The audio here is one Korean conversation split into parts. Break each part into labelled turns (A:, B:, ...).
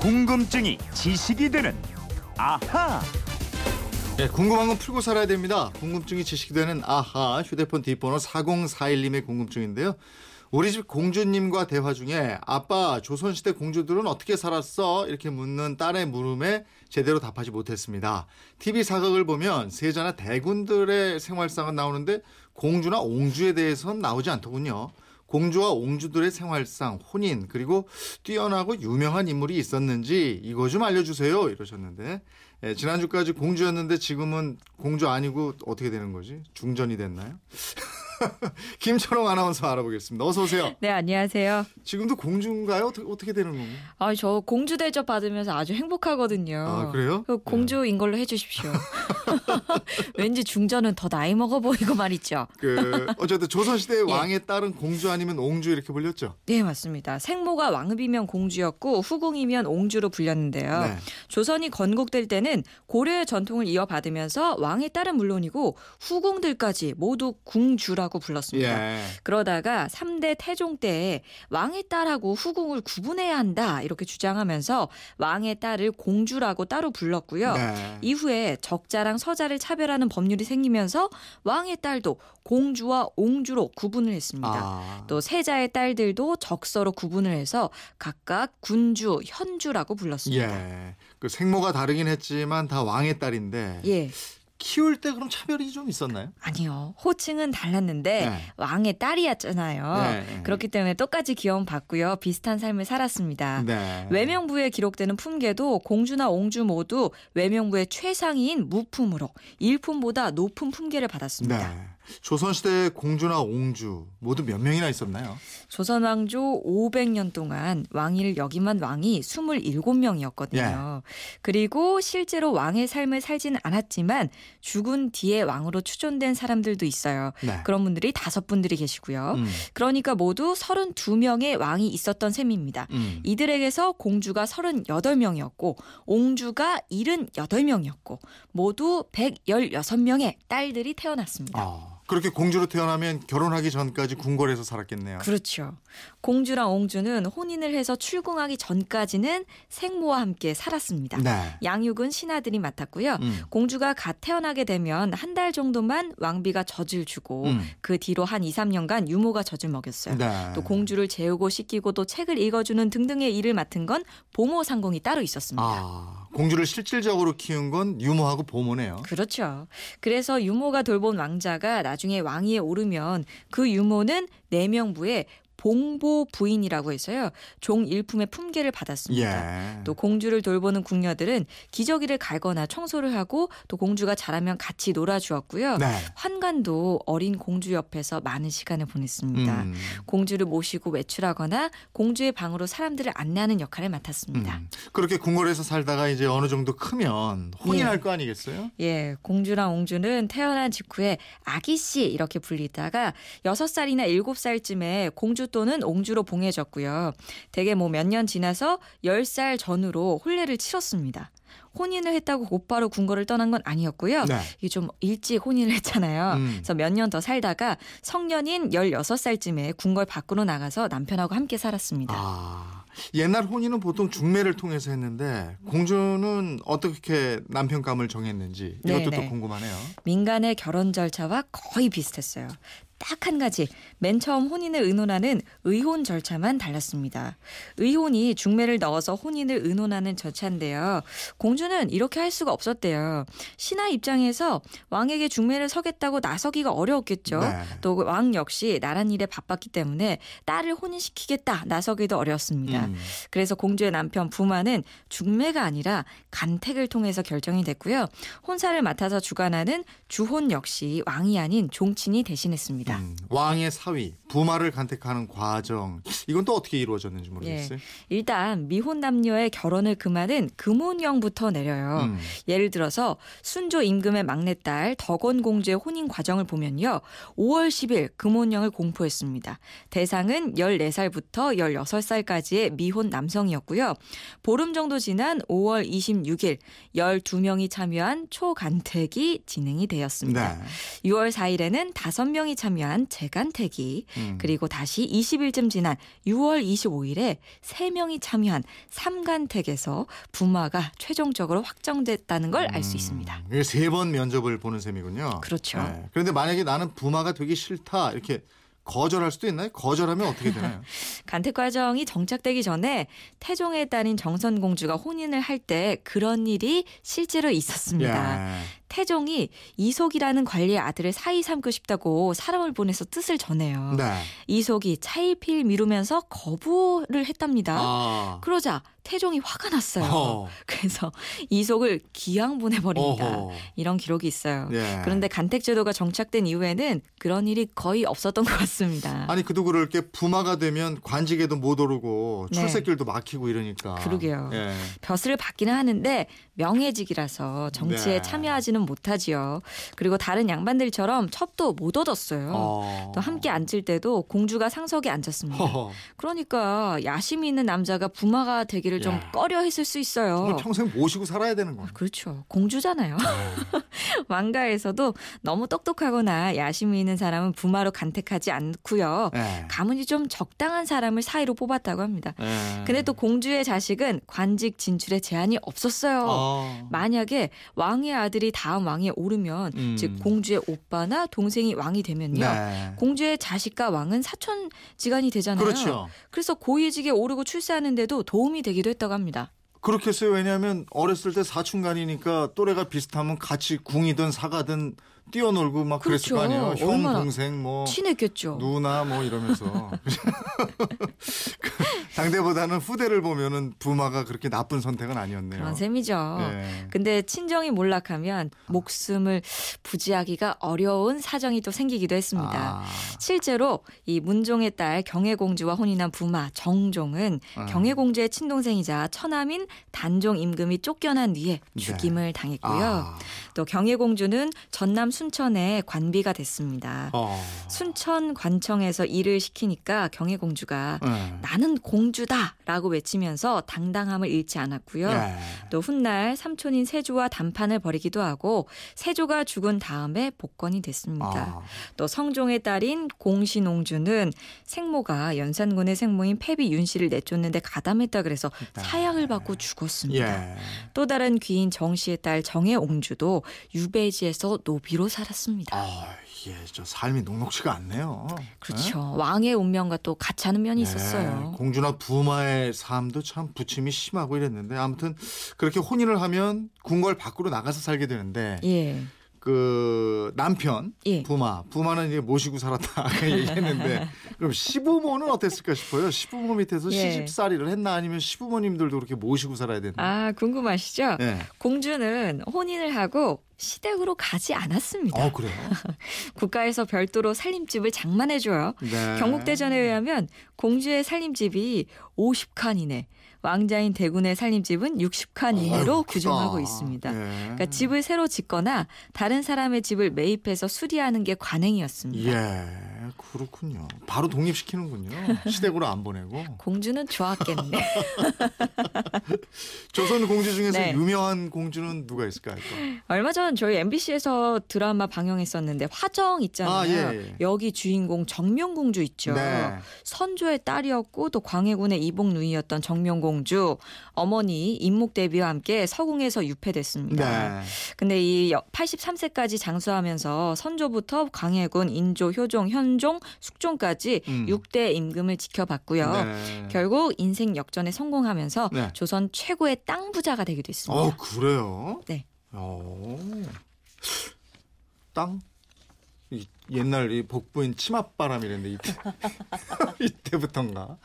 A: 궁금증이 지식이 되는 아하.
B: 네, 궁금한 건 풀고 살아야 됩니다. 궁금증이 지식이 되는 아하 휴대폰 뒷번호 4041님의 궁금증인데요. 우리 집 공주님과 대화 중에 아빠 조선시대 공주들은 어떻게 살았어? 이렇게 묻는 딸의 물음에 제대로 답하지 못했습니다. TV 사극을 보면 세자나 대군들의 생활상은 나오는데 공주나 옹주에 대해서는 나오지 않더군요. 공주와 옹주들의 생활상, 혼인, 그리고 뛰어나고 유명한 인물이 있었는지 이거 좀 알려주세요. 이러셨는데 예, 지난주까지 공주였는데 지금은 공주 아니고 어떻게 되는 거지? 중전이 됐나요? 김철홍 아나운서 알아보겠습니다. 어서 오세요.
C: 네, 안녕하세요.
B: 지금도 공주인가요? 어떻게, 어떻게 되는 건가요?
C: 아, 저 공주 대접 받으면서 아주 행복하거든요.
B: 아, 그래요?
C: 그 공주인 걸로 해주십시오. 왠지 중전은 더 나이 먹어 보이고 말이죠.
B: 그 어쨌든 조선시대
C: 예.
B: 왕의 딸은 공주 아니면 옹주 이렇게 불렸죠.
C: 네, 맞습니다. 생모가 왕읍이면 공주였고 후궁이면 옹주로 불렸는데요.
B: 네.
C: 조선이 건국될 때는 고려의 전통을 이어받으면서 왕의 딸은 물론이고 후궁들까지 모두 궁주라고 불렀습니다.
B: 예.
C: 그러다가 3대 태종 때에 왕의 딸하고 후궁을 구분해야 한다 이렇게 주장하면서 왕의 딸을 공주라고 따로 불렀고요.
B: 네.
C: 이후에 적자랑 서자를 차별하는 법률이 생기면서 왕의 딸도 공주와 옹주로 구분을 했습니다.
B: 아.
C: 또 세자의 딸들도 적서로 구분을 해서 각각 군주, 현주라고 불렀습니다.
B: 예. 그 생모가 다르긴 했지만 다 왕의 딸인데
C: 예.
B: 키울 때 그럼 차별이 좀 있었나요?
C: 아니요. 호칭은 달랐는데
B: 네.
C: 왕의 딸이었잖아요.
B: 네.
C: 그렇기 때문에 똑같이 귀여움 받고요. 비슷한 삶을 살았습니다.
B: 네.
C: 외명부에 기록되는 품계도 공주나 옹주 모두 외명부의 최상위인 무품으로 일품보다 높은 품계를 받았습니다.
B: 네. 조선시대 공주나 옹주 모두 몇 명이나 있었나요?
C: 조선 왕조 500년 동안 왕위를 역임한 왕이 27명이었거든요.
B: 예.
C: 그리고 실제로 왕의 삶을 살지는 않았지만 죽은 뒤에 왕으로 추존된 사람들도 있어요.
B: 네.
C: 그런 분들이 다섯 분들이 계시고요.
B: 음.
C: 그러니까 모두 32명의 왕이 있었던 셈입니다.
B: 음.
C: 이들에게서 공주가 38명이었고 옹주가 78명이었고 모두 116명의 딸들이 태어났습니다.
B: 아, 그렇게 공주로 태어나면 결혼하기 전까지 궁궐에서 살았겠네요.
C: 그렇죠. 공주랑 옹주는 혼인을 해서 출궁하기 전까지는 생모와 함께 살았습니다.
B: 네.
C: 양육은 신하들이 맡았고요.
B: 음.
C: 공주가 갓 태어나게 되면 한 달 정도만 왕비가 젖을 주고
B: 음.
C: 그 뒤로 한 2, 3년간 유모가 젖을 먹였어요.
B: 네.
C: 또 공주를 재우고 씻기고 또 책을 읽어주는 등등의 일을 맡은 건 보모 상공이 따로 있었습니다.
B: 아, 공주를 실질적으로 키운 건 유모하고 보모네요.
C: 그렇죠. 그래서 유모가 돌본 왕자가 나중 에 왕위에 오르면 그 유모는 내명부에 봉보 부인이라고 해서요. 종 일품의 품계를 받았습니다.
B: 예.
C: 또 공주를 돌보는 궁녀들은 기저귀를 갈거나 청소를 하고 또 공주가 자라면 같이 놀아주었고요.
B: 네.
C: 환관도 어린 공주 옆에서 많은 시간을 보냈습니다.
B: 음.
C: 공주를 모시고 외출하거나 공주의 방으로 사람들을 안내하는 역할을 맡았습니다.
B: 음. 그렇게 궁궐에서 살다가 이제 어느 정도 크면 혼인할
C: 예.
B: 거 아니겠어요?
C: 예, 공주랑 옹주는 태어난 직후에 아기 씨 이렇게 불리다가 여섯 살이나 일곱 살쯤에 공주 또는 옹주로 봉해졌고요. 대개 뭐 몇 년 지나서 열살 전후로 혼례를 치렀습니다. 혼인을 했다고 곧바로 궁궐을 떠난 건 아니었고요.
B: 네.
C: 이게 좀 일찍 혼인을 했잖아요.
B: 음.
C: 그래서 몇 년 더 살다가 성년인 16살쯤에 궁궐 밖으로 나가서 남편하고 함께 살았습니다.
B: 아, 옛날 혼인은 보통 중매를 통해서 했는데 공주는 어떻게 남편감을 정했는지 이것도
C: 네네.
B: 또 궁금하네요.
C: 민간의 결혼 절차와 거의 비슷했어요. 딱 한 가지. 맨 처음 혼인을 의논하는 의혼 절차만 달랐습니다. 의혼이 중매를 넣어서 혼인을 의논하는 절차인데요. 공주는 이렇게 할 수가 없었대요. 신하 입장에서 왕에게 중매를 서겠다고 나서기가 어려웠겠죠.
B: 네.
C: 또왕 역시 나란 일에 바빴기 때문에 딸을 혼인시키겠다 나서기도 어려웠습니다.
B: 음.
C: 그래서 공주의 남편 부마는 중매가 아니라 간택을 통해서 결정이 됐고요. 혼사를 맡아서 주관하는 주혼 역시 왕이 아닌 종친이 대신했습니다.
B: 음, 왕의 사위, 부마를 간택하는 과정 이건 또 어떻게 이루어졌는지 모르겠어요.
C: 일단 미혼 남녀의 결혼을 금하는 금혼령부터 내려요.
B: 음.
C: 예를 들어서 순조 임금의 막내딸 덕원 공주의 혼인 과정을 보면요. 5월 10일 금혼령을 공포했습니다. 대상은 14살부터 16살까지의 미혼 남성이었고요. 보름 정도 지난 5월 26일 12명이 참여한 초간택이 진행이 되었습니다.
B: 네.
C: 6월 4일에는 5명이 참여한 재간택이
B: 음.
C: 그리고 다시 20일쯤 지난 6월 25일에 3명이 참여한 삼간택에서 부마가 최종적으로 확정됐다는 걸 알수 있습니다.
B: 세 번 면접을 보는 셈이군요.
C: 그렇죠.
B: 네. 그런데 만약에 나는 부마가 되기 싫다 이렇게 거절할 수도 있나요? 거절하면 어떻게 되나요?
C: 간택 과정이 정착되기 전에 태종의 딸인 정선 공주가 혼인을 할 때 그런 일이 실제로 있었습니다.
B: 예.
C: 태종이 이속이라는 관리의 아들을 사이 삼고 싶다고 사람을 보내서 뜻을 전해요.
B: 네.
C: 이속이 차일피일 미루면서 거부를 했답니다.
B: 아.
C: 그러자 태종이 화가 났어요.
B: 어.
C: 그래서 이속을 기양 보내버립니다.
B: 어허.
C: 이런 기록이 있어요.
B: 예.
C: 그런데 간택제도가 정착된 이후에는 그런 일이 거의 없었던 것 같습니다.
B: 아니 그도 그럴 게 부마가 되면 관직에도 못 오르고
C: 네.
B: 출세길도 막히고 이러니까.
C: 그러게요.
B: 예.
C: 벼슬을 받기는 하는데 명예직이라서 정치에
B: 네.
C: 참여하지는 못하지요. 그리고 다른 양반들처럼 첩도 못 얻었어요.
B: 어.
C: 또 함께 앉을 때도 공주가 상석에 앉았습니다.
B: 허허.
C: 그러니까 야심이 있는 남자가 부마가 되 기를 좀
B: 야.
C: 꺼려 했을 수 있어요.
B: 평생 모시고 살아야 되는 거야.
C: 그렇죠. 공주잖아요. 왕가에서도 너무 똑똑하거나 야심이 있는 사람은 부마로 간택하지 않고요.
B: 예.
C: 가문이 좀 적당한 사람을 사이로 뽑았다고 합니다.
B: 예.
C: 근데 또 공주의 자식은 관직 진출에 제한이 없었어요.
B: 어.
C: 만약에 왕의 아들이 다음 왕에 오르면
B: 음.
C: 즉 공주의 오빠나 동생이 왕이 되면요.
B: 네.
C: 공주의 자식과 왕은 사촌 지간이 되잖아요.
B: 그렇죠.
C: 그래서 고위직에 오르고 출세하는데도 도움이 되 기도 했다고 합니다.
B: 그렇겠어요. 왜냐하면 어렸을 때 사춘간이니까 또래가 비슷하면 같이 궁이든 사가든 뛰어놀고 막 그랬을
C: 그렇죠.
B: 거 아니에요. 형,
C: 얼마나
B: 동생, 뭐
C: 친했겠죠.
B: 누나 뭐 이러면서 그 당대보다는 후대를 보면은 부마가 그렇게 나쁜 선택은 아니었네요.
C: 그런 셈이죠.
B: 네.
C: 근데 친정이 몰락하면 목숨을 부지하기가 어려운 사정이 또 생기기도 했습니다.
B: 아,
C: 실제로 이 문종의 딸 경혜공주와 혼인한 부마 정종은
B: 아.
C: 경혜공주의 친동생이자 처남인 단종 임금이 쫓겨난 뒤에 죽임을 당했고요.
B: 네. 아,
C: 또 경혜공주는 전남 순천에 관비가 됐습니다.
B: 어.
C: 순천 관청에서 일을 시키니까 경혜공주가
B: 네.
C: 나는 공주다라고 외치면서 당당함을 잃지 않았고요.
B: 네.
C: 또 훗날 삼촌인 세조와 담판을 벌이기도 하고 세조가 죽은 다음에 복권이 됐습니다.
B: 아,
C: 또 성종의 딸인 공신옹주는 생모가 연산군의 생모인 패비 윤 씨를 내쫓는데 가담했다 그래서
B: 네.
C: 사약을 받고 죽었습니다.
B: 예.
C: 또 다른 귀인 정 씨의 딸 정혜옹주도 유배지에서 노비로 살았습니다.
B: 아, 예, 저 삶이 녹록지가 않네요.
C: 그렇죠. 왕의 운명과 또 같이 하는 면이 있었어요.
B: 네, 공주나 부마의 삶도 참 부침이 심하고 이랬는데 아무튼 그렇게 혼인을 하면 궁궐 밖으로 나가서 살게 되는데
C: 예.
B: 그 남편
C: 예.
B: 부마 부마는 이제 모시고 살았다 얘기했는데 그럼 시부모는 어땠을까 싶어요. 시부모 밑에서
C: 예.
B: 시집살이를 했나 아니면 시부모님들도 그렇게 모시고 살아야 됐나?
C: 아, 궁금하시죠?
B: 네.
C: 공주는 혼인을 하고 시댁으로 가지 않았습니다.
B: 어 그래요.
C: 국가에서 별도로 살림집을 장만해줘요.
B: 네.
C: 경국대전에 의하면 공주의 살림집이 50칸 이내, 왕자인 대군의 살림집은 60칸 이내로
B: 아유,
C: 규정하고
B: 크다.
C: 있습니다.
B: 예.
C: 그러니까 집을 새로 짓거나 다른 사람의 집을 매입해서 수리하는 게 관행이었습니다.
B: 예, 그렇군요. 바로 독립시키는군요. 시댁으로 안 보내고.
C: 공주는 좋았겠네.
B: 조선 공주 중에서
C: 네.
B: 유명한 공주는 누가 있을까요? 또?
C: 얼마 전 저희 MBC에서 드라마 방영했었는데 화정 있잖아요.
B: 아, 예, 예.
C: 여기 주인공 정명공주 있죠.
B: 네.
C: 선조의 딸이었고 또 광해군의 이복 누이였던 정명공주 어머니 임목 대비와 함께 서궁에서 유폐됐습니다.
B: 네.
C: 근데 이 83세까지 장수하면서 선조부터 광해군, 인조, 효종, 현종, 숙종까지
B: 음.
C: 6대 임금을 지켜봤고요.
B: 네.
C: 결국 인생 역전에 성공하면서
B: 네.
C: 조선 최고의 땅 부자가 되기도 했습니다.
B: 어, 그래요?
C: 네.
B: 어. 땅? 이 옛날 이 복부인 치맛바람이랬는데 이때 이때부터인가?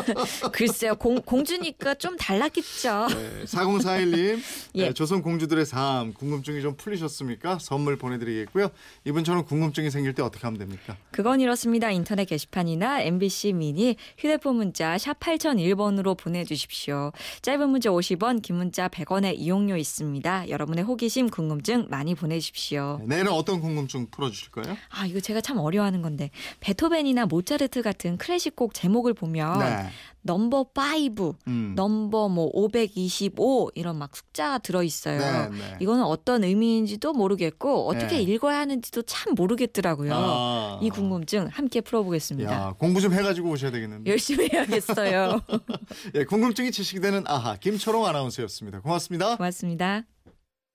C: 글쎄요, 공, 공주니까 좀 달랐겠죠.
B: 네, 4041님
C: 예.
B: 조선 공주들의 삶 궁금증이 좀 풀리셨습니까? 선물 보내드리겠고요. 이분처럼 궁금증이 생길 때 어떻게 하면 됩니까?
C: 그건 이렇습니다. 인터넷 게시판이나 MBC 미니 휴대폰 문자 샵 8001번으로 보내주십시오. 짧은 문자 50원, 긴 문자 100원의 이용료 있습니다. 여러분의 호기심, 궁금증 많이 보내주십시오.
B: 네, 내일은 어떤 궁금증 풀어주실 거예요?
C: 아, 이거 제가 참 어려워하는 건데 베토벤이나 모차르트 같은 클래식 곡 제목을 보면
B: 네.
C: 넘버 5,
B: 음.
C: 넘버 뭐 525 이런 막 숫자가 들어 있어요.
B: 네, 네.
C: 이거는 어떤 의미인지도 모르겠고 어떻게
B: 네.
C: 읽어야 하는지도 참 모르겠더라고요.
B: 아.
C: 이 궁금증 함께 풀어보겠습니다.
B: 야, 공부 좀 해가지고 오셔야 되겠는데.
C: 열심히 해야겠어요.
B: 예, 궁금증이 지식이 되는 아하 김초롱 아나운서였습니다. 고맙습니다.
C: 고맙습니다.